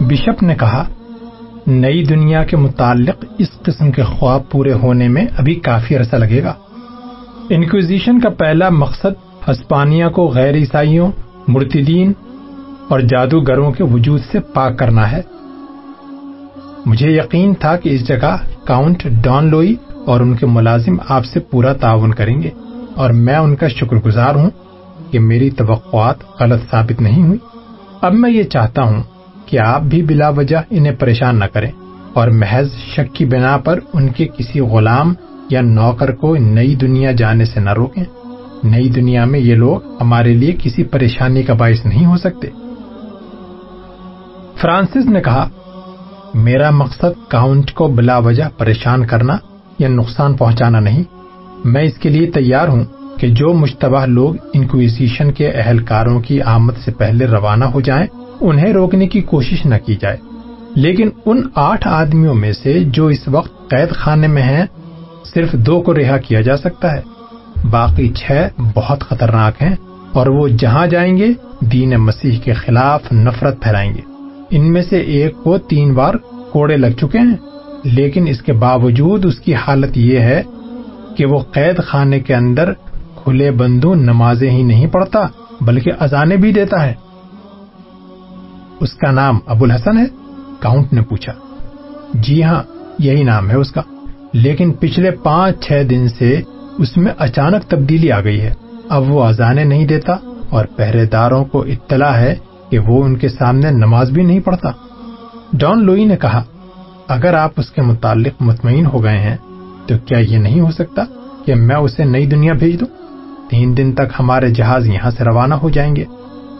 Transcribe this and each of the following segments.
Bishop نے کہا، نئی دنیا کے متعلق اس قسم کے خواب پورے ہونے میں ابھی کافی عرصہ لگے گا۔ انکویزیشن کا پہلا مقصد ہسپانیہ کو غیر عیسائیوں، مرتدین اور جادوگروں کے وجود سے پاک کرنا ہے۔ مجھے یقین تھا کہ اس جگہ کاؤنٹ ڈان لوئی اور ان کے ملازم آپ سے پورا تعاون کریں گے اور میں ان کا شکر گزار ہوں کہ میری توقعات غلط ثابت نہیں ہوئی۔ اب میں یہ چاہتا ہوں کہ آپ بھی بلا وجہ انہیں پریشان نہ کریں اور محض شک کی بنا پر ان کے کسی غلام یا نوکر کو نئی دنیا جانے سے نہ روکیں۔ نئی دنیا میں یہ لوگ ہمارے لیے کسی پریشانی کا باعث نہیں ہو سکتے۔ فرانسس نے کہا، میرا مقصد کاؤنٹ کو بلا وجہ پریشان کرنا یا نقصان پہنچانا نہیں۔ میں اس کے لیے تیار ہوں کہ جو مشتبہ لوگ انکویزیشن کے اہلکاروں کی آمد سے پہلے روانہ ہو جائیں، انہیں روکنے کی کوشش نہ کی جائے۔ لیکن ان آٹھ آدمیوں میں سے جو اس وقت قید خانے میں ہیں، صرف دو کو رہا کیا جا سکتا ہے۔ باقی چھ بہت خطرناک ہیں اور وہ جہاں جائیں گے، دین مسیح کے خلاف نفرت پھیلائیں گے۔ ان میں سے ایک کو تین بار کوڑے لگ چکے ہیں۔ لیکن اس کے باوجود اس کی حالت یہ ہے کہ وہ قید خانے کے اندر کھلے بندو نمازیں ہی نہیں پڑھتا، بلکہ اذانے بھی دیتا ہے۔ اس کا نام ابو الحسن ہے، کاؤنٹ نے پوچھا۔ جی ہاں یہی نام ہے اس کا۔ لیکن پچھلے پانچ چھ دن سے اس میں اچانک تبدیلی آ گئی ہے۔ اب وہ اذانے نہیں دیتا اور پہرے داروں کو اطلاع ہے کہ وہ ان کے سامنے نماز بھی نہیں پڑھتا۔ ڈان لوئی نے کہا، اگر آپ اس کے متعلق مطمئن ہو گئے ہیں، تو کیا یہ نہیں ہو سکتا کہ میں اسے نئی دنیا بھیج دوں؟ تین دن تک ہمارے جہاز یہاں سے روانہ ہو جائیں گے۔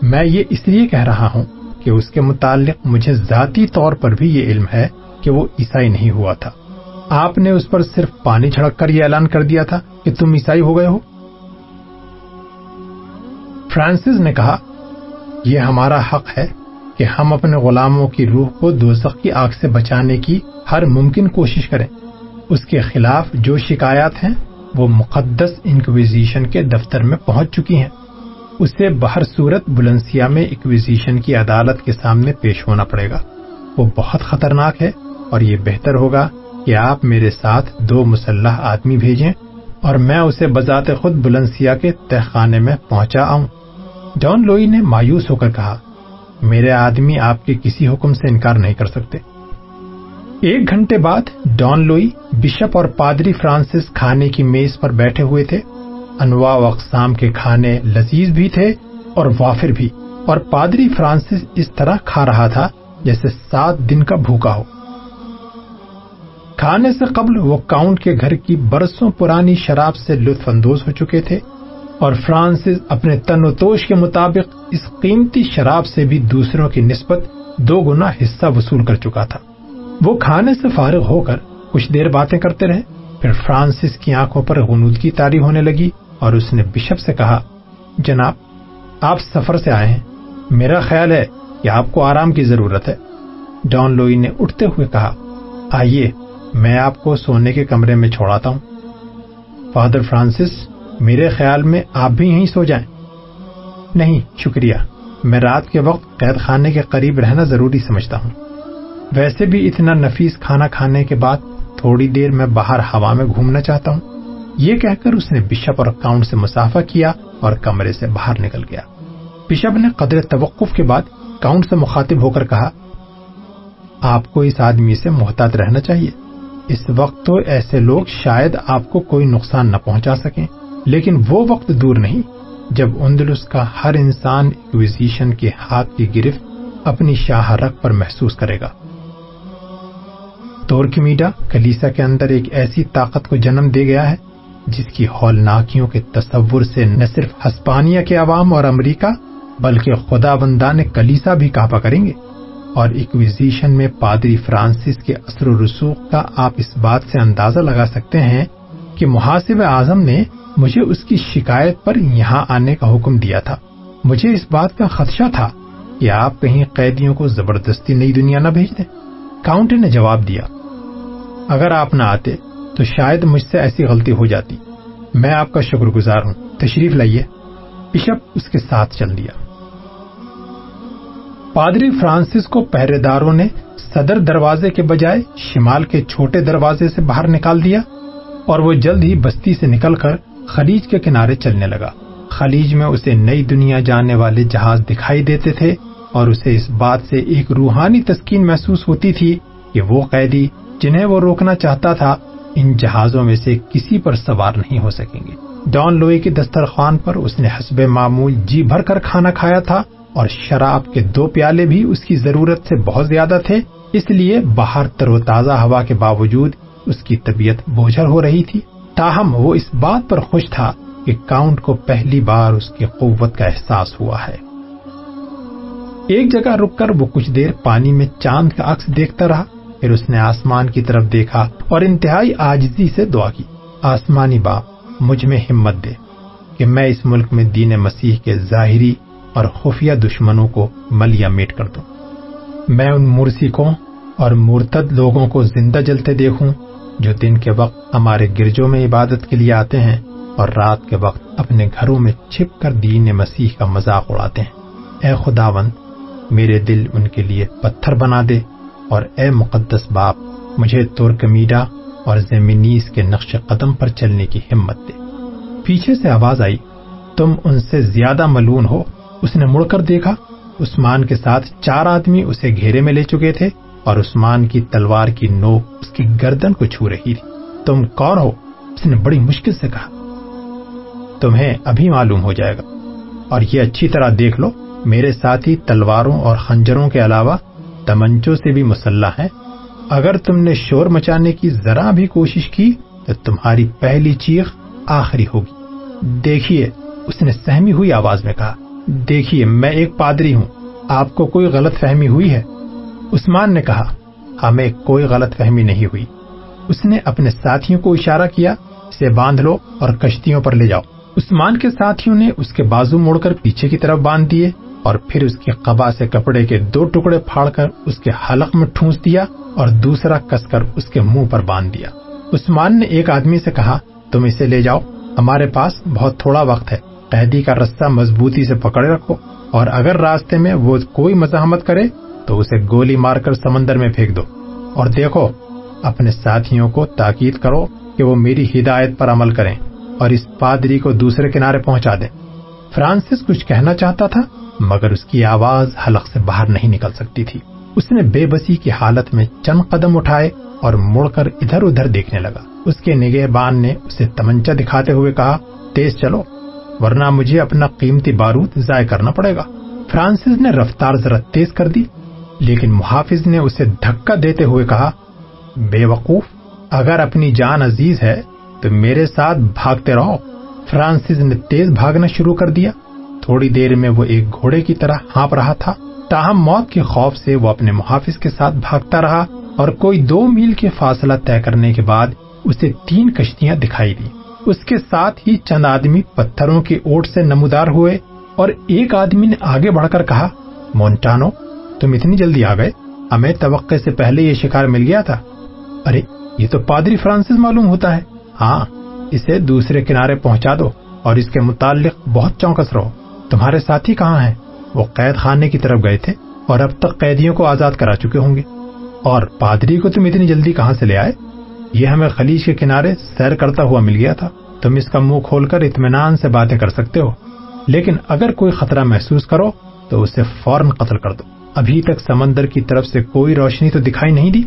میں یہ اس لیے کہہ رہا ہوں کہ اس کے متعلق مجھے ذاتی طور پر بھی یہ علم ہے کہ وہ عیسائی نہیں ہوا تھا۔ آپ نے اس پر صرف پانی چھڑک کر یہ اعلان کر دیا تھا کہ تم عیسائی ہو گئے ہو۔ فرانسس نے کہا، یہ ہمارا حق ہے کہ ہم اپنے غلاموں کی روح کو دوزخ کی آگ سے بچانے کی ہر ممکن کوشش کریں۔ اس کے خلاف جو شکایات ہیں وہ مقدس انکویزیشن کے دفتر میں پہنچ چکی ہیں۔ اسے بہر صورت بلنسیا میں انکویزیشن کی عدالت کے سامنے پیش ہونا پڑے گا۔ وہ بہت خطرناک ہے اور یہ بہتر ہوگا کہ آپ میرے ساتھ دو مسلح آدمی بھیجیں اور میں اسے بذات خود بلنسیا کے تہخانے میں پہنچا آؤں۔ جان لوئی نے مایوس ہو کر کہا، میرے آدمی آپ کے کسی حکم سے انکار نہیں کر سکتے۔ ایک گھنٹے بعد ڈان لوئی، بشپ اور پادری فرانسس کھانے کی میز پر بیٹھے ہوئے تھے۔ انواع و اقسام کے کھانے لذیذ بھی تھے اور وافر بھی۔ اور پادری فرانسس اس طرح کھا رہا تھا جیسے سات دن کا بھوکا ہو۔ کھانے سے قبل وہ کاؤنٹ کے گھر کی برسوں پرانی شراب سے لطف اندوز ہو چکے تھے اور فرانسس اپنے تن و توش کے مطابق اس قیمتی شراب سے بھی دوسروں کی نسبت دو گنا حصہ وصول کر چکا تھا۔ وہ کھانے سے فارغ ہو کر کچھ دیر باتیں کرتے رہے۔ پھر فرانسس کی آنکھوں پر غنودگی تاری ہونے لگی اور اس نے بشپ سے کہا، جناب، آپ سفر سے آئے ہیں۔ میرا خیال ہے کہ آپ کو آرام کی ضرورت ہے ڈان لوئی نے اٹھتے ہوئے کہا، آئیے، میں آپ کو سونے کے کمرے میں چھوڑاتا ہوں۔ فادر فرانسس، میرے خیال میں آپ بھی یہیں سو جائیں۔ نہیں، شکریہ، میں رات کے وقت قید خانے کے قریب رہنا ضروری سمجھتا ہوں۔ ویسے بھی اتنا نفیس کھانا کھانے کے بعد تھوڑی دیر میں باہر ہوا میں گھومنا چاہتا ہوں۔ یہ کہہ کر اس نے بشپ اور کاؤنٹ سے مسافہ کیا اور کمرے سے باہر نکل گیا۔ بشپ نے قدر توقف کے بعد کاؤنٹ سے مخاطب ہو کر کہا، آپ کو اس آدمی سے محتاط رہنا چاہیے۔ اس وقت تو ایسے لوگ شاید آپ کو کوئی نقصان نہ پہنچا سکیں، لیکن وہ وقت دور نہیں۔ جب اندلس کا ہر انسان ایکویزیشن کے ہاتھ کی گرفت اپنی شاہ رق پر محسوس کرے گا۔ تورکمیڈا کلیسا کے اندر ایک ایسی طاقت کو جنم دے گیا ہے جس کی ہولناکیوں کے تصور سے نہ صرف ہسپانیہ کے عوام اور امریکہ بلکہ خدا بندان کلیسا بھی کافا کریں گے اور ایکویزیشن میں پادری فرانسس کے اثر و رسوخ کا آپ اس بات سے اندازہ لگا سکتے ہیں کہ محاسب اعظم نے مجھے اس کی شکایت پر یہاں آنے کا حکم دیا تھا۔ مجھے اس بات کا خدشہ تھا کہ آپ کہیں قیدیوں کو زبردستی نئی دنیا نہ بھیج دیں۔ کاؤنٹ نے جواب دیا، اگر آپ نہ آتے تو شاید مجھ سے ایسی غلطی ہو جاتی۔ میں آپ کا شکر گزار ہوں۔ تشریف لائیے۔ بشپ اس کے ساتھ چل دیا۔ پادری فرانسس کو پہرے داروں نے صدر دروازے کے بجائے شمال کے چھوٹے دروازے سے باہر نکال دیا اور وہ جلد ہی بستی سے نکل کر خلیج کے کنارے چلنے لگا۔ خلیج میں اسے نئی دنیا جانے والے جہاز دکھائی دیتے تھے۔ اور اسے اس بات سے ایک روحانی تسکین محسوس ہوتی تھی کہ وہ قیدی جنہیں وہ روکنا چاہتا تھا، ان جہازوں میں سے کسی پر سوار نہیں ہو سکیں گے۔ ڈان لوئی کے دسترخوان پر اس نے حسب معمول جی بھر کر کھانا کھایا تھا اور شراب کے دو پیالے بھی اس کی ضرورت سے بہت زیادہ تھے، اس لیے باہر تر و تازہ ہوا کے باوجود اس کی طبیعت بوجھل ہو رہی تھی۔ تاہم، وہ اس بات پر خوش تھا کہ کاؤنٹ کو پہلی بار اس کی قوت کا احساس ہوا ہے۔ ایک جگہ رک کر وہ کچھ دیر پانی میں چاند کا عکس دیکھتا رہا، پھر اس نے آسمان کی طرف دیکھا اور انتہائی آجزی سے دعا کی۔ آسمانی باپ، مجھ میں ہمت دے کہ میں اس ملک میں دین مسیح کے ظاہری اور خفیہ دشمنوں کو ملیا میٹ کر دوں۔ میں ان مرسیکوں اور مرتد لوگوں کو زندہ جلتے دیکھوں جو دن کے وقت ہمارے گرجوں میں عبادت کے لیے آتے ہیں اور رات کے وقت اپنے گھروں میں چھپ کر دین مسیح کا مذاق اڑاتے ہیں۔ اے خداوند میرے دل ان کے لیے پتھر بنا دے اور اے مقدس باپ، مجھے ترکمیڈا اور زمینیس کے نقش قدم پر چلنے کی ہمت دے۔ پیچھے سے آواز آئی، تم ان سے زیادہ ملون ہو۔ اس نے مڑ کر دیکھا، عثمان کے ساتھ چار آدمی اسے گھیرے میں لے چکے تھے اور عثمان کی تلوار کی نوک اس کی گردن کو چھو رہی تھی۔ تم کون ہو؟ اس نے بڑی مشکل سے کہا، تمہیں ابھی معلوم ہو جائے گا اور یہ اچھی طرح دیکھ لو۔ میرے ساتھی تلواروں اور خنجروں کے علاوہ تمنچوں سے بھی مسلح ہیں اگر تم نے شور مچانے کی ذرا بھی کوشش کی، تو تمہاری پہلی چیخ آخری ہوگی۔ دیکھیے، اس نے سہمی ہوئی آواز میں کہا۔ دیکھیے، میں ایک پادری ہوں۔ آپ کو کوئی غلط فہمی ہوئی ہے؟ عثمان نے کہا، ہمیں کوئی غلط فہمی نہیں ہوئی۔ اس نے اپنے ساتھیوں کو اشارہ کیا، اسے باندھ لو اور کشتیوں پر لے جاؤ۔ عثمان کے ساتھیوں نے اس کے بازو موڑ کر پیچھے کی طرف باندھ دیے۔ اور پھر اس کی قبا سے کپڑے کے دو ٹکڑے پھاڑ کر اس کے حلق میں ٹھونس دیا اور دوسرا کس کر اس کے منہ پر باندھ دیا۔ عثمان نے ایک آدمی سے کہا، تم اسے لے جاؤ، ہمارے پاس بہت تھوڑا وقت ہے قیدی کا رستہ مضبوطی سے پکڑے رکھو، اور اگر راستے میں وہ کوئی مزاحمت کرے تو اسے گولی مار کر سمندر میں پھینک دو۔ اور دیکھو، اپنے ساتھیوں کو تاکید کرو کہ وہ میری ہدایت پر عمل کریں اور اس پادری کو دوسرے کنارے پہنچا دیں۔ فرانسس کچھ کہنا چاہتا تھا؟ مگر اس کی آواز حلق سے باہر نہیں نکل سکتی تھی۔ اس نے بے بسی کی حالت میں چند قدم اٹھائے اور مڑ کر ادھر ادھر دیکھنے لگا۔ اس کے نگہ بان نے اسے تمنچا دکھاتے ہوئے کہا، تیز چلو، ورنہ مجھے اپنا قیمتی بارود ضائع کرنا پڑے گا۔ فرانسس نے رفتار ذرا تیز کر دی، لیکن محافظ نے اسے دھکا دیتے ہوئے کہا، بے وقوف، اگر اپنی جان عزیز ہے تو میرے ساتھ بھاگتے رہو۔ فرانسس نے تیز بھاگنا شروع کر دیا۔ تھوڑی دیر میں وہ ایک گھوڑے کی طرح ہانپ رہا تھا۔ تاہم، موت کے خوف سے وہ اپنے محافظ کے ساتھ بھاگتا رہا اور کوئی دو میل کے فاصلہ طے کرنے کے بعد اسے تین کشتیاں دکھائی دی اس کے ساتھ ہی چند آدمی پتھروں کی اوٹ سے نمودار ہوئے اور ایک آدمی نے آگے بڑھ کر کہا، مونٹانو، تم اتنی جلدی آ گئے؟ ہمیں توقع سے پہلے یہ شکار مل گیا تھا۔ ارے، یہ تو پادری فرانسس معلوم ہوتا ہے۔ ہاں اسے دوسرے کنارے پہنچا دو اور اس کے متعلق بہت چونکس رہو۔ تمہارے ساتھی کہاں ہیں؟ وہ قید خانے کی طرف گئے تھے اور اب تک قیدیوں کو آزاد کرا چکے ہوں گے۔ اور پادری کو تم اتنی جلدی کہاں سے لے آئے؟ یہ ہمیں خلیج کے کنارے سیر کرتا ہوا مل گیا تھا۔ تم اس کا منہ کھول کر اطمینان سے باتیں کر سکتے ہو۔ لیکن اگر کوئی خطرہ محسوس کرو، تو اسے فوراً قتل کر دو۔ ابھی تک سمندر کی طرف سے کوئی روشنی تو دکھائی نہیں دی؟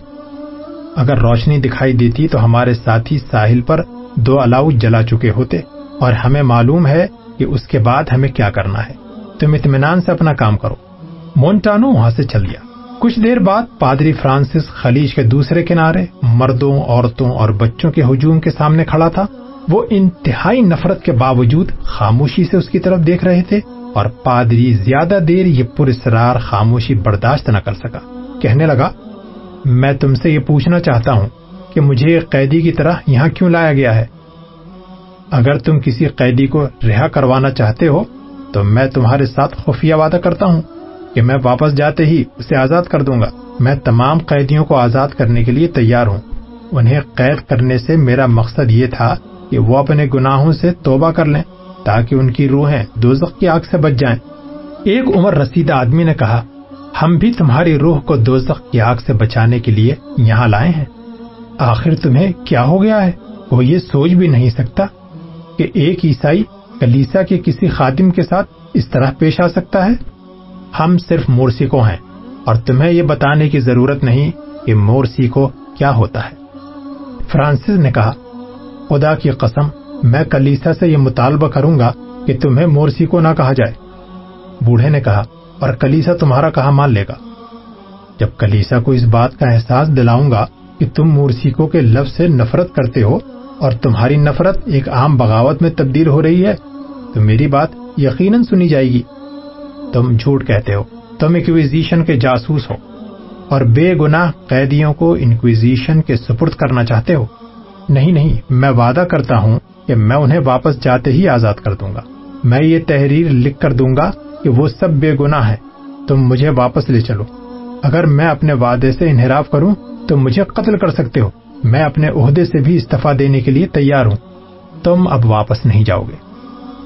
اگر روشنی دکھائی دیتی تو ہمارے ساتھی ساحل پر دو الاؤ جلا چکے ہوتے۔ اور ہمیں معلوم ہے کہ اس کے بعد ہمیں کیا کرنا ہے۔ تم اطمینان سے اپنا کام کرو۔ مونٹانو وہاں سے چل گیا۔ کچھ دیر بعد پادری فرانسس خلیج کے دوسرے کنارے مردوں، عورتوں اور بچوں کے ہجوم کے سامنے کھڑا تھا۔ وہ انتہائی نفرت کے باوجود خاموشی سے اس کی طرف دیکھ رہے تھے اور پادری زیادہ دیر یہ پرسرار خاموشی برداشت نہ کر سکا۔ کہنے لگا، میں تم سے یہ پوچھنا چاہتا ہوں کہ مجھے ایک قیدی کی طرح یہاں کیوں لایا گیا ہے؟ اگر تم کسی قیدی کو رہا کروانا چاہتے ہو، تو میں تمہارے ساتھ خفیہ وعدہ کرتا ہوں کہ میں واپس جاتے ہی اسے آزاد کر دوں گا۔ میں تمام قیدیوں کو آزاد کرنے کے لیے تیار ہوں۔ انہیں قید کرنے سے میرا مقصد یہ تھا کہ وہ اپنے گناہوں سے توبہ کر لیں تاکہ ان کی روحیں دوزخ کی آگ سے بچ جائیں۔ ایک عمر رسیدہ آدمی نے کہا، ہم بھی تمہاری روح کو دوزخ کی آگ سے بچانے کے لیے یہاں لائے ہیں۔ آخر تمہیں کیا ہو گیا ہے؟ وہ یہ سوچ بھی نہیں سکتا۔ کہ ایک عیسائی کلیسا کے کسی خادم کے ساتھ اس طرح پیش آ سکتا ہے؟ ہم صرف مورسیکو ہیں اور تمہیں یہ بتانے کی ضرورت نہیں کہ مورسیکو کیا ہوتا ہے۔ فرانسس نے کہا، خدا کی قسم، میں کلیسا سے یہ مطالبہ کروں گا کہ تمہیں مورسیکو نہ کہا جائے۔ بوڑھے نے کہا، اور کلیسا تمہارا کہا مان لے گا؟ جب کلیسا کو اس بات کا احساس دلاؤں گا کہ تم مورسیکو کے لفظ سے نفرت کرتے ہو اور تمہاری نفرت ایک عام بغاوت میں تبدیل ہو رہی ہے، تو میری بات یقیناً سنی جائے گی۔ تم جھوٹ کہتے ہو۔ تم انکویزیشن کے جاسوس ہو۔ اور بے گناہ قیدیوں کو انکویزیشن کے سپرد کرنا چاہتے ہو۔ نہیں نہیں، میں وعدہ کرتا ہوں کہ میں انہیں واپس جاتے ہی آزاد کر دوں گا۔ میں یہ تحریر لکھ کر دوں گا کہ وہ سب بے گناہ ہیں۔ تم مجھے واپس لے چلو۔ اگر میں اپنے وعدے سے انحراف کروں، تو مجھے قتل کر سکتے ہو۔ میں اپنے عہدے سے بھی استعفی دینے کے لیے تیار ہوں۔ تم اب واپس نہیں جاؤ گے۔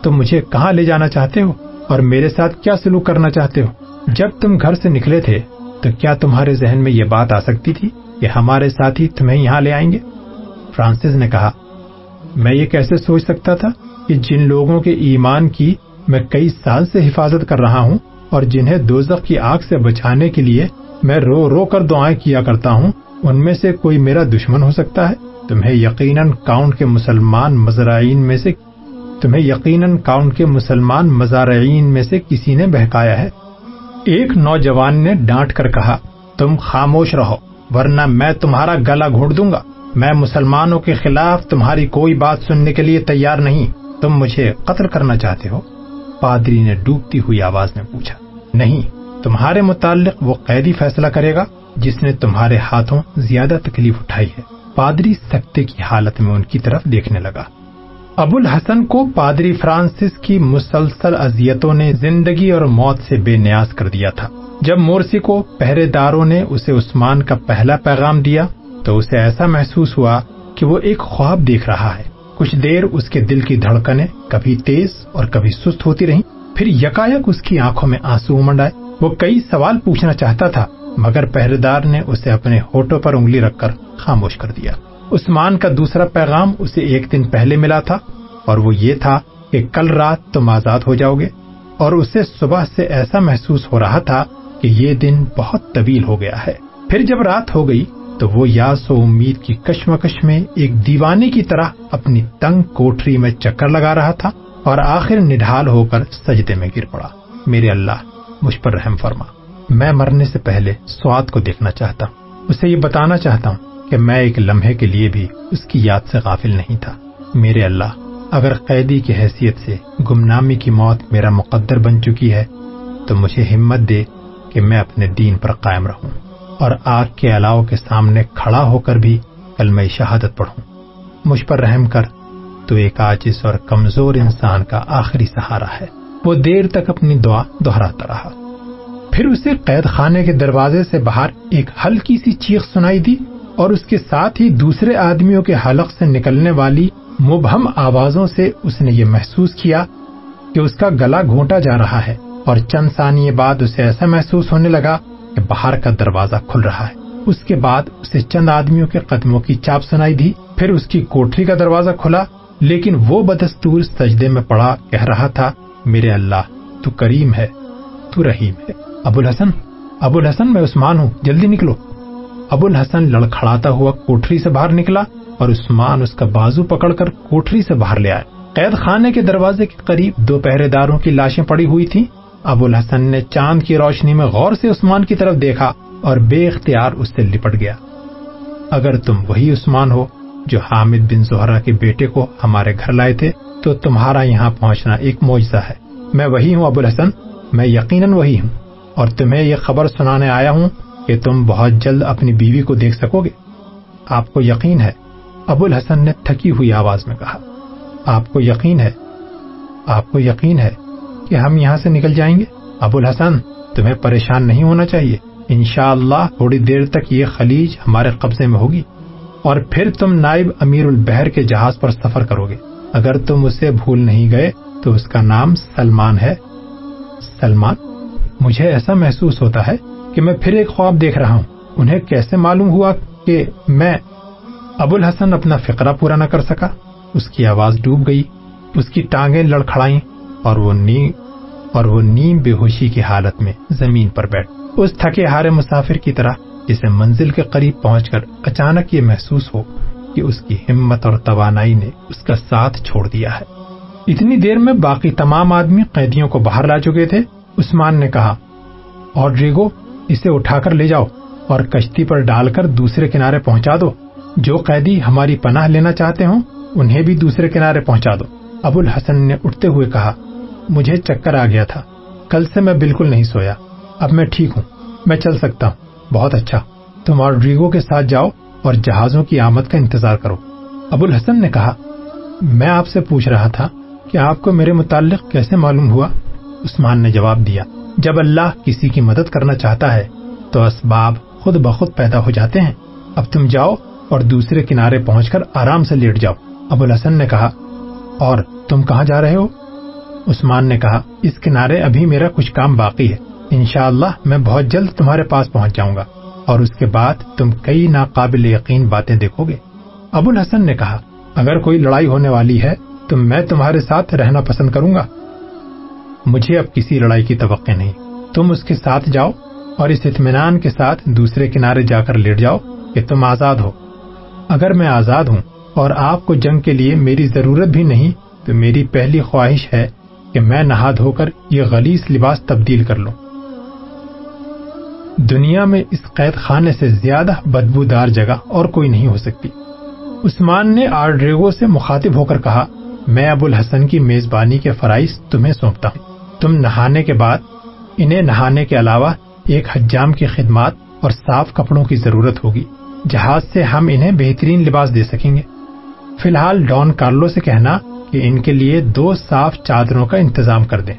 تم مجھے کہاں لے جانا چاہتے ہو؟ اور میرے ساتھ کیا سلوک کرنا چاہتے ہو؟ جب تم گھر سے نکلے تھے، تو کیا تمہارے ذہن میں یہ بات آ سکتی تھی کہ ہمارے ساتھی تمہیں یہاں لے آئیں گے؟ فرانسس نے کہا، میں یہ کیسے سوچ سکتا تھا کہ جن لوگوں کے ایمان کی میں کئی سال سے حفاظت کر رہا ہوں اور جنہیں دوزخ کی آگ سے بچانے کے لیے میں رو رو کر دعائیں کیا کرتا ہوں ان میں سے کوئی میرا دشمن ہو سکتا ہے؟ تمہیں یقیناً کاؤنٹ کے مسلمان مزارعین میں سے تمہیں یقیناً کاؤنٹ کے مسلمان مزارعین میں سے کسی نے بہکایا ہے؟ ایک نوجوان نے ڈانٹ کر کہا، تم خاموش رہو، ورنہ میں تمہارا گلا گھونٹ دوں گا۔ میں مسلمانوں کے خلاف تمہاری کوئی بات سننے کے لیے تیار نہیں۔ تم مجھے قتل کرنا چاہتے ہو؟ پادری نے ڈوبتی ہوئی آواز میں پوچھا، نہیں، تمہارے متعلق وہ قیدی فیصلہ کرے گا؟ جس نے تمہارے ہاتھوں زیادہ تکلیف اٹھائی ہے۔ پادری سکتے کی حالت میں ان کی طرف دیکھنے لگا۔ ابو الحسن کو پادری فرانسس کی مسلسل اذیتوں نے زندگی اور موت سے بے نیاز کر دیا تھا۔ جب مورسی کو پہرے داروں نے اسے عثمان کا پہلا پیغام دیا، تو اسے ایسا محسوس ہوا کہ وہ ایک خواب دیکھ رہا ہے۔ کچھ دیر اس کے دل کی دھڑکنیں کبھی تیز اور کبھی سست ہوتی رہی پھر یکایک اس کی آنکھوں میں آنسو امنڈ آئے وہ کئی سوال پوچھنا چاہتا تھا مگر پہرے دار نے اسے اپنے ہوٹوں پر انگلی رکھ کر خاموش کر دیا۔ عثمان کا دوسرا پیغام اسے ایک دن پہلے ملا تھا اور وہ یہ تھا کہ کل رات تم آزاد ہو جاؤ گے اور اسے صبح سے ایسا محسوس ہو رہا تھا کہ یہ دن بہت طویل ہو گیا ہے۔ پھر جب رات ہو گئی تو وہ یاس و امید کی کشمکش میں ایک دیوانے کی طرح اپنی تنگ کوٹری میں چکر لگا رہا تھا اور آخر نڈھال ہو کر سجدے میں گر پڑا۔ میرے اللہ، مجھ پر رحم فرما۔ میں مرنے سے پہلے سواد کو دیکھنا چاہتا ہوں۔ اسے یہ بتانا چاہتا ہوں کہ میں ایک لمحے کے لیے بھی اس کی یاد سے غافل نہیں تھا۔ میرے اللہ، اگر قیدی کی حیثیت سے گمنامی کی موت میرا مقدر بن چکی ہے، تو مجھے ہمت دے کہ میں اپنے دین پر قائم رہوں۔ اور آگ کے علاؤ کے سامنے کھڑا ہو کر بھی کل میں شہادت پڑھوں۔ مجھ پر رحم کر، تو ایک آجز اور کمزور انسان کا آخری سہارا ہے۔ وہ دیر تک اپنی دعا دہراتا رہا۔ پھر اسے قید خانے کے دروازے سے باہر ایک ہلکی سی چیخ سنائی دی اور اس کے ساتھ ہی دوسرے آدمیوں کے حلق سے نکلنے والی مبہم آوازوں سے اس نے یہ محسوس کیا کہ اس کا گلا گھونٹا جا رہا ہے اور چند ثانیے بعد اسے ایسا محسوس ہونے لگا کہ باہر کا دروازہ کھل رہا ہے۔ اس کے بعد اسے چند آدمیوں کے قدموں کی چاپ سنائی دی۔ پھر اس کی کوٹری کا دروازہ کھلا، لیکن وہ بدستور سجدے میں پڑا، کہہ رہا تھا، میرے اللہ، تو کریم ہے، تو رحیم ہے۔ ابو الحسن ابو الحسن میں عثمان ہوں، جلدی نکلو۔ ابو الحسن لڑکھڑاتا ہوا کوٹری سے باہر نکلا اور عثمان اس کا بازو پکڑ کر کوٹری سے باہر لے آئے قید خانے کے دروازے کے قریب دو پہرے داروں کی لاشیں پڑی ہوئی تھی ابو الحسن نے چاند کی روشنی میں غور سے عثمان کی طرف دیکھا اور بے اختیار اس سے لپٹ گیا۔ اگر تم وہی عثمان ہو جو حامد بن زہرا کے بیٹے کو ہمارے گھر لائے تھے، تو تمہارا یہاں پہنچنا ایک معجزہ ہے۔ میں وہی ہوں، ابو الحسن، میں یقیناً وہی ہوں۔ اور تمہیں یہ خبر سنانے آیا ہوں کہ تم بہت جلد اپنی بیوی کو دیکھ سکو گے۔ آپ کو یقین ہے؟ ابو الحسن نے تھکی ہوئی آواز میں کہا، آپ کو یقین ہے؟ آپ کو یقین ہے کہ ہم یہاں سے نکل جائیں گے؟ ابو الحسن، تمہیں پریشان نہیں ہونا چاہیے۔ انشاءاللہ اللہ تھوڑی دیر تک یہ خلیج ہمارے قبضے میں ہوگی اور پھر تم نائب امیر البحر کے جہاز پر سفر کرو گے۔ اگر تم اسے بھول نہیں گئے تو اس کا نام سلمان ہے۔ سلمان؟ مجھے ایسا محسوس ہوتا ہے کہ میں پھر ایک خواب دیکھ رہا ہوں۔ انہیں کیسے معلوم ہوا کہ میں ابو الحسن اپنا فقرہ پورا نہ کر سکا؟ اس کی آواز ڈوب گئی، اس کی ٹانگیں لڑکھڑائیں اور وہ نیم اور وہ نیم بے ہوشی کی حالت میں زمین پر بیٹھ۔ اس تھکے ہارے مسافر کی طرح جسے منزل کے قریب پہنچ کر اچانک یہ محسوس ہو کہ اس کی ہمت اور توانائی نے اس کا ساتھ چھوڑ دیا ہے۔ اتنی دیر میں باقی تمام آدمی قیدیوں کو باہر لا چکے تھے۔ عثمان نے کہا، اور ڈریگو اسے اٹھا کر لے جاؤ اور کشتی پر ڈال کر دوسرے کنارے پہنچا دو۔ جو قیدی ہماری پناہ لینا چاہتے ہوں، انہیں بھی دوسرے کنارے پہنچا دو۔ ابو الحسن نے اٹھتے ہوئے کہا، مجھے چکر آ گیا تھا۔ کل سے میں بالکل نہیں سویا۔ اب میں ٹھیک ہوں۔ میں چل سکتا ہوں۔ بہت اچھا۔ تم اور ڈریگو کے ساتھ جاؤ اور جہازوں کی آمد کا انتظار کرو۔ ابو الحسن نے کہا، میں آپ سے پوچھ رہا تھا کہ آپ کو میرے متعلق کیسے معلوم ہوا؟ عثمان نے جواب دیا، جب اللہ کسی کی مدد کرنا چاہتا ہے، تو اسباب خود بخود پیدا ہو جاتے ہیں۔ اب تم جاؤ اور دوسرے کنارے پہنچ کر آرام سے لیٹ جاؤ۔ ابو الحسن نے کہا، اور تم کہاں جا رہے ہو؟ عثمان نے کہا، اس کنارے ابھی میرا کچھ کام باقی ہے۔ انشاءاللہ میں بہت جلد تمہارے پاس پہنچ جاؤں گا۔ اور اس کے بعد تم کئی ناقابل یقین باتیں دیکھو گے۔ ابو الحسن نے کہا، اگر کوئی لڑائی ہونے والی ہے، تو میں تمہارے ساتھ رہنا پسند کروں گا۔ مجھے اب کسی لڑائی کی توقع نہیں۔ تم اس کے ساتھ جاؤ اور اس اطمینان کے ساتھ دوسرے کنارے جا کر لیٹ جاؤ کہ تم آزاد ہو۔ اگر میں آزاد ہوں اور آپ کو جنگ کے لیے میری ضرورت بھی نہیں، تو میری پہلی خواہش ہے کہ میں نہا دھو کر یہ غلیس لباس تبدیل کر لوں۔ دنیا میں اس قید خانے سے زیادہ بدبو دار جگہ اور کوئی نہیں ہو سکتی۔ عثمان نے آرڈریگو سے مخاطب ہو کر کہا، میں ابو الحسن کی میزبانی کے فرائض تمہیں سونپتا ہوں۔ تم نہانے کے بعد، انہیں نہانے کے علاوہ ایک حجام کی خدمات اور صاف کپڑوں کی ضرورت ہوگی، جہاز سے ہم انہیں بہترین لباس دے سکیں گے۔ فی الحال ڈان کارلو سے کہنا کہ ان کے لیے دو صاف چادروں کا انتظام کر دیں۔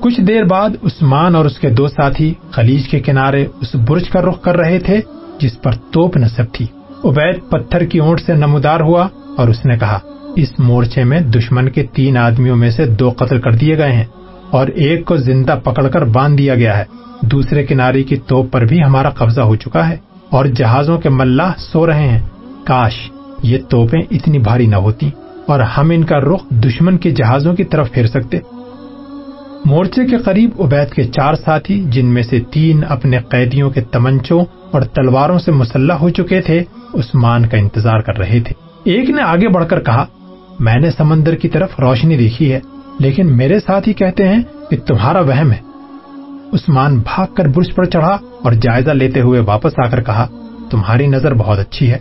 کچھ دیر بعد، عثمان اور اس کے دو ساتھی خلیج کے کنارے اس برج کا رخ کر رہے تھے، جس پر توپ نصب تھی۔ عبید پتھر کی اونٹ سے نمودار ہوا اور اس نے کہا اس مورچے میں دشمن کے تین آدمیوں میں سے دو قتل کر دیے گئے ہیں اور ایک کو زندہ پکڑ کر باندھ دیا گیا ہے۔ دوسرے کنارے کی توپ پر بھی ہمارا قبضہ ہو چکا ہے اور جہازوں کے ملا سو رہے ہیں۔ کاش یہ توپیں اتنی بھاری نہ ہوتی اور ہم ان کا رخ دشمن کے جہازوں کی طرف پھیر سکتے۔ مورچے کے قریب عبید کے چار ساتھی، جن میں سے تین اپنے قیدیوں کے تمنچوں اور تلواروں سے مسلح ہو چکے تھے، عثمان کا انتظار کر رہے تھے۔ ایک نے آگے بڑھ کر کہا میں نے سمندر کی طرف روشنی دیکھی ہے، لیکن میرے ساتھ ہی کہتے ہیں کہ تمہارا وہم ہے۔ عثمان بھاگ کر برج پر چڑھا اور جائزہ لیتے ہوئے واپس آ کر کہا، تمہاری نظر بہت اچھی ہے۔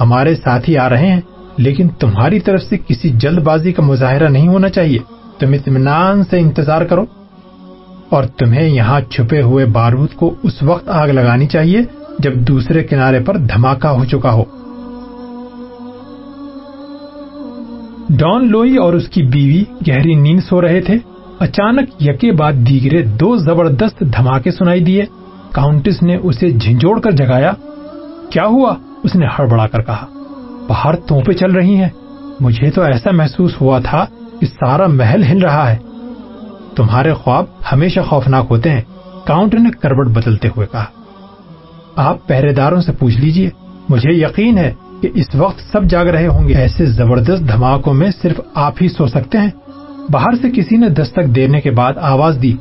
ہمارے ساتھی آ رہے ہیں، لیکن تمہاری طرف سے کسی جلد بازی کا مظاہرہ نہیں ہونا چاہیے۔ تم اطمینان سے انتظار کرو۔ اور تمہیں یہاں چھپے ہوئے بارود کو اس وقت آگ لگانی چاہیے جب دوسرے کنارے پر دھماکہ ہو چکا ہو۔ ڈان لوئی اور اس کی بیوی گہری نیند سو رہے تھے۔ اچانک یکے بعد دیگرے دو زبردست دھماکے سنائی دیے۔ کاؤنٹس نے اسے جھنجھوڑ کر جگایا۔ کیا ہوا؟ اس نے ہڑبڑا کر کہا۔ باہر توپے چل رہی ہیں۔ مجھے تو ایسا محسوس ہوا تھا کہ سارا محل ہل رہا ہے۔ تمہارے خواب ہمیشہ خوفناک ہوتے ہیں۔ کاؤنٹ نے کروٹ بدلتے ہوئے کہا۔ آپ پہرے داروں سے پوچھ لیجیے۔ مجھے یقین ہے کہ اس وقت سب جاگ رہے ہوں گے۔ ایسے زبردست دھماکوں میں صرف آپ ہی سو سکتے ہیں۔ باہر سے کسی نے دستک دینے کے بعد آواز دی۔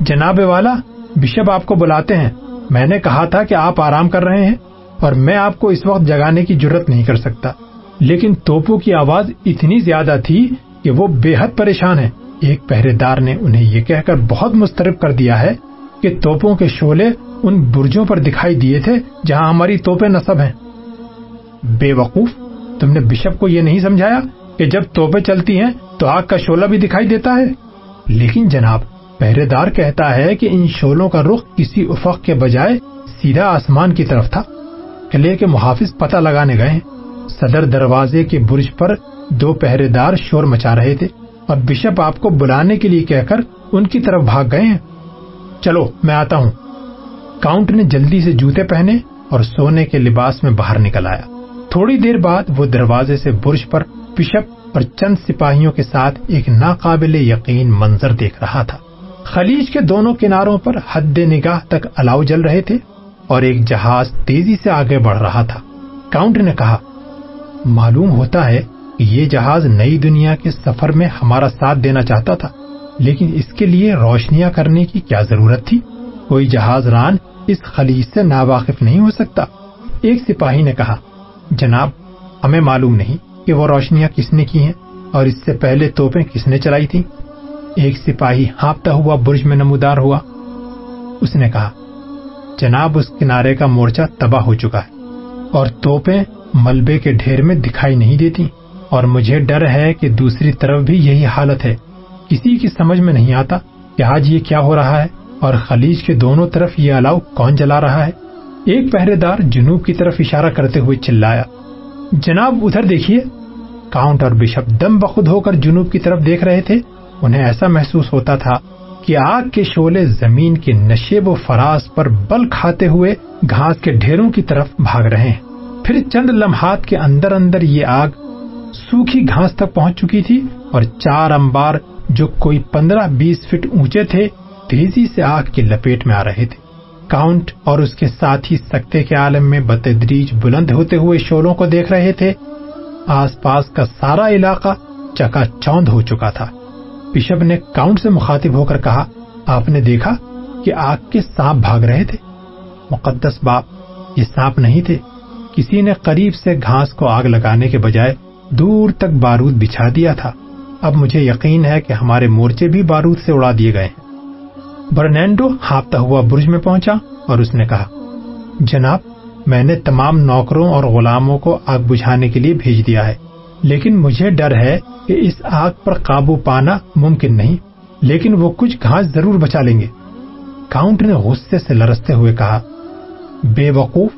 جناب والا، بشپ آپ کو بلاتے ہیں۔ میں نے کہا تھا کہ آپ آرام کر رہے ہیں اور میں آپ کو اس وقت جگانے کی ضرورت نہیں کر سکتا۔ لیکن توپوں کی آواز اتنی زیادہ تھی کہ وہ بے حد پریشان ہے ایک پہرے دار نے انہیں یہ کہہ کر بہت مسترب کر دیا ہے کہ توپوں کے شولے ان برجوں پر دکھائی دیے تھے جہاں ہماری توپیں نصب ہیں۔ بے وقوف۔ تم نے بشپ کو یہ نہیں سمجھایا کہ جب توپیں چلتی ہیں تو آگ کا شولہ بھی دکھائی دیتا ہے۔ لیکن جناب پہرے دار کہتا ہے کہ ان شولوں کا رخ کسی افق کے بجائے سیدھا آسمان کی طرف تھا۔ قلعے کے محافظ پتہ لگانے گئے صدر دروازے کے برج پر دو پہرے دار شور مچا رہے تھے اور بشپ آپ کو بلانے کے لیے کہہ کر ان کی طرف بھاگ گئے ہیں۔ چلو، میں آتا ہوں۔ کاؤنٹ نے جلدی سے جوتے پہنے اور سونے کے لباس میں باہر نکل آیا۔ تھوڑی دیر بعد وہ دروازے سے برج پر بشپ اور چند سپاہیوں کے ساتھ ایک ناقابل یقین منظر دیکھ رہا تھا۔ خلیج کے دونوں کناروں پر حد نگاہ تک الاؤ جل رہے تھے اور ایک جہاز تیزی سے آگے بڑھ رہا تھا۔ کاؤنٹ نے کہا، معلوم ہوتا ہے کہ یہ جہاز نئی دنیا کے سفر میں ہمارا ساتھ دینا چاہتا تھا، لیکن اس کے لیے روشنیاں کرنے کی کیا ضرورت تھی؟ کوئی جہاز ران اس خلیج سے ناواقف نہیں ہو سکتا۔ ایک سپاہی نے کہا جناب، ہمیں معلوم نہیں کہ وہ روشنیاں کس نے کی ہیں اور اس سے پہلے توپیں کس نے چلائی تھی ایک سپاہی ہانپتا ہوا برج میں نمودار ہوا۔ اس نے کہا، جناب، اس کنارے کا مورچہ تباہ ہو چکا ہے اور توپیں ملبے کے ڈھیر میں دکھائی نہیں دیتی اور مجھے ڈر ہے کہ دوسری طرف بھی یہی حالت ہے۔ کسی کی سمجھ میں نہیں آتا کہ آج یہ کیا ہو رہا ہے اور خلیج کے دونوں طرف یہ الاؤ کون جلا رہا ہے۔ ایک پہرے دار جنوب کی طرف اشارہ کرتے ہوئے چلایا۔ جناب، ادھر دیکھیے۔ کاؤنٹ اور بشپ دم بخود ہو کر جنوب کی طرف دیکھ رہے تھے۔ انہیں ایسا محسوس ہوتا تھا کہ آگ کے شعلے زمین کے نشیب و فراز پر بل کھاتے ہوئے گھاس کے ڈھیروں کی طرف بھاگ رہے ہیں۔ پھر چند لمحات کے اندر اندر یہ آگ سوکھی گھاس تک پہنچ چکی تھی اور چار امبار جو کوئی پندرہ بیس فٹ اونچے تھے، تیزی سے آگ کی لپیٹ میں آ رہے تھے۔ کاؤنٹ اور اس کے ساتھ ہی سکتے کے عالم میں بتدریج بلند ہوتے ہوئے شولوں کو دیکھ رہے تھے۔ آس پاس کا سارا علاقہ چکا چوند ہو چکا تھا۔ بشپ نے کاؤنٹ سے مخاطب ہو کر کہا، آپ نے دیکھا کہ آگ کے سانپ بھاگ رہے تھے؟ مقدس باپ، یہ سانپ نہیں تھے۔ کسی نے قریب سے گھاس کو آگ لگانے کے بجائے دور تک بارود بچھا دیا تھا۔ اب مجھے یقین ہے کہ ہمارے مورچے بھی بارود سے اڑا دیے گئے ہیں۔ برنینڈو ہاپتا ہوا برج میں پہنچا اور اس نے کہا، جناب، میں نے تمام نوکروں اور غلاموں کو آگ بجھانے کے لیے بھیج دیا ہے، لیکن مجھے ڈر ہے کہ اس آگ پر قابو پانا ممکن نہیں، لیکن وہ کچھ گھاس ضرور بچا لیں گے۔ کاؤنٹ نے غصے سے لرستے ہوئے کہا، بے وقوف،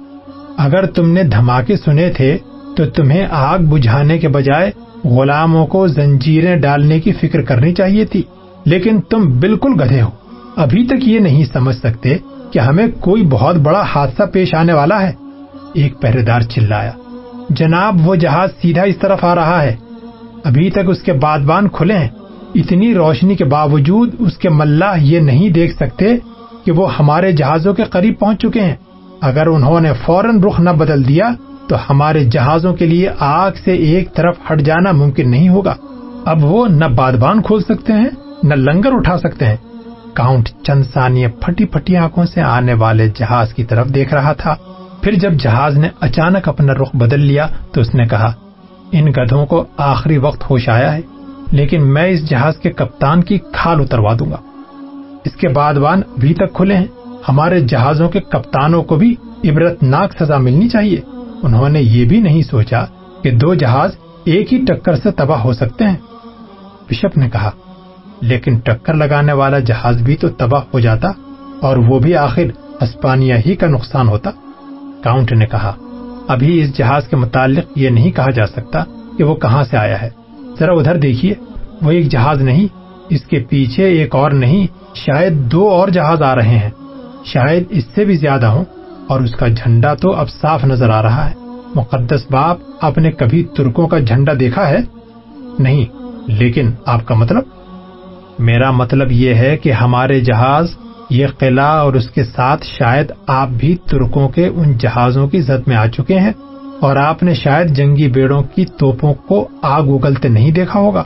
اگر تم نے دھماکے سنے تھے تو تمہیں آگ بجھانے کے بجائے غلاموں کو زنجیریں ڈالنے کی فکر کرنی چاہیے تھی، لیکن تم بالکل گدھے ہو۔ ابھی تک یہ نہیں سمجھ سکتے کہ ہمیں کوئی بہت بڑا حادثہ پیش آنے والا ہے۔ ایک پہرے دار چلایا۔ جناب، وہ جہاز سیدھا اس طرف آ رہا ہے۔ ابھی تک اس کے بادبان کھلے ہیں۔ اتنی روشنی کے باوجود اس کے ملاح یہ نہیں دیکھ سکتے کہ وہ ہمارے جہازوں کے قریب پہنچ چکے ہیں۔ اگر انہوں نے فوراً رخ نہ بدل دیا، تو ہمارے جہازوں کے لیے آگ سے ایک طرف ہٹ جانا ممکن نہیں ہوگا۔ اب وہ نہ بادبان کھول سکتے ہیں، نہ لنگر اٹھا سکتے ہیں۔ کاؤنٹ چند ثانیے پھٹی پھٹی آنکھوں سے آنے والے جہاز کی طرف دیکھ رہا تھا۔ پھر جب جہاز نے اچانک اپنا رخ بدل لیا تو اس نے کہا، ان گدھوں کو آخری وقت ہوش آیا ہے، لیکن میں اس جہاز کے کپتان کی کھال اتروا دوں گا۔ اس کے بعد وان ابھی تک کھلے ہیں۔ ہمارے جہازوں کے کپتانوں کو بھی عبرت ناک سزا ملنی چاہیے۔ انہوں نے یہ بھی نہیں سوچا کہ دو جہاز ایک ہی ٹکر سے تباہ ہو سکتے ہیں۔ بشپ نے کہا لیکن ٹکر لگانے والا جہاز بھی تو تباہ ہو جاتا اور وہ بھی آخر اسپانیہ ہی کا نقصان ہوتا۔ کاؤنٹ نے کہا، ابھی اس جہاز کے متعلق یہ نہیں کہا جا سکتا کہ وہ کہاں سے آیا ہے۔ ذرا ادھر دیکھیے، وہ ایک جہاز نہیں، اس کے پیچھے ایک اور نہیں، شاید دو اور جہاز آ رہے ہیں۔ شاید اس سے بھی زیادہ ہوں۔ اور اس کا جھنڈا تو اب صاف نظر آ رہا ہے۔ مقدس باپ، آپ نے کبھی ترکوں کا جھنڈا دیکھا ہے؟ نہیں، لیکن آپ کا مطلب؟ میرا مطلب یہ ہے کہ ہمارے جہاز، یہ قلعہ اور اس کے ساتھ شاید آپ بھی ترکوں کے ان جہازوں کی زد میں آ چکے ہیں اور آپ نے شاید جنگی بیڑوں کی توپوں کو آگ اگلتے نہیں دیکھا ہوگا۔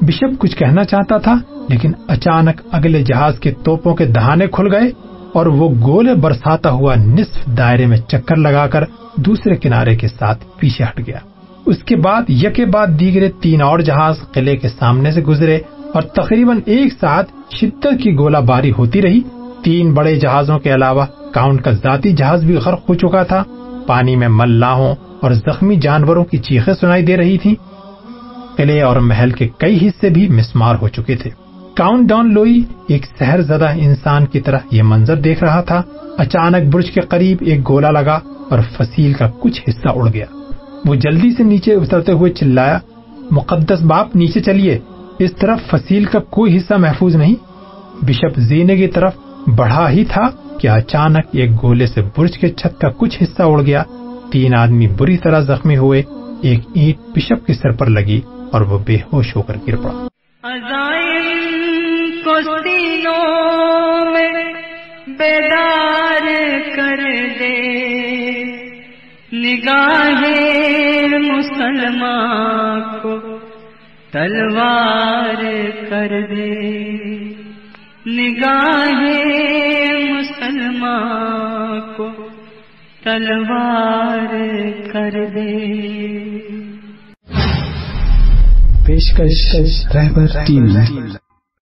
بشپ کچھ کہنا چاہتا تھا، لیکن اچانک اگلے جہاز کے توپوں کے دہانے کھل گئے اور وہ گولے برساتا ہوا نصف دائرے میں چکر لگا کر دوسرے کنارے کے ساتھ پیچھے ہٹ گیا۔ اس کے بعد یکے بعد دیگرے تین اور جہاز قلعے کے سامنے سے گزرے اور تقریباً ایک ساتھ شدت کی گولہ باری ہوتی رہی۔ تین بڑے جہازوں کے علاوہ کاؤنٹ کا ذاتی جہاز بھی غرق ہو چکا تھا۔ پانی میں ملاحوں اور زخمی جانوروں کی چیخیں سنائی دے رہی تھی قلعے اور محل کے کئی حصے بھی مسمار ہو چکے تھے۔ کاؤنٹ ڈاؤن لوئی ایک سہر زدہ انسان کی طرح یہ منظر دیکھ رہا تھا۔ اچانک برج کے قریب ایک گولا لگا اور فصیل کا کچھ حصہ اڑ گیا۔ وہ جلدی سے نیچے اترتے ہوئے چلایا، مقدس باپ، نیچے چلیے۔ اس طرف فصیل کا کوئی حصہ محفوظ نہیں۔ بشپ زینے کی طرف بڑھا ہی تھا کہ اچانک ایک گولے سے برج کے چھت کا کچھ حصہ اڑ گیا۔ تین آدمی بری طرح زخمی ہوئے۔ ایک اینٹ بشپ کے سر پر لگی اور وہ بے ہوش ہو کر گر پڑا۔ بیدار کر دے۔ نگاہ مسلمان کو تلوار کر دے۔ نگاہ مسلمان کو تلوار کر دے۔ پیشکش رہبر ٹیم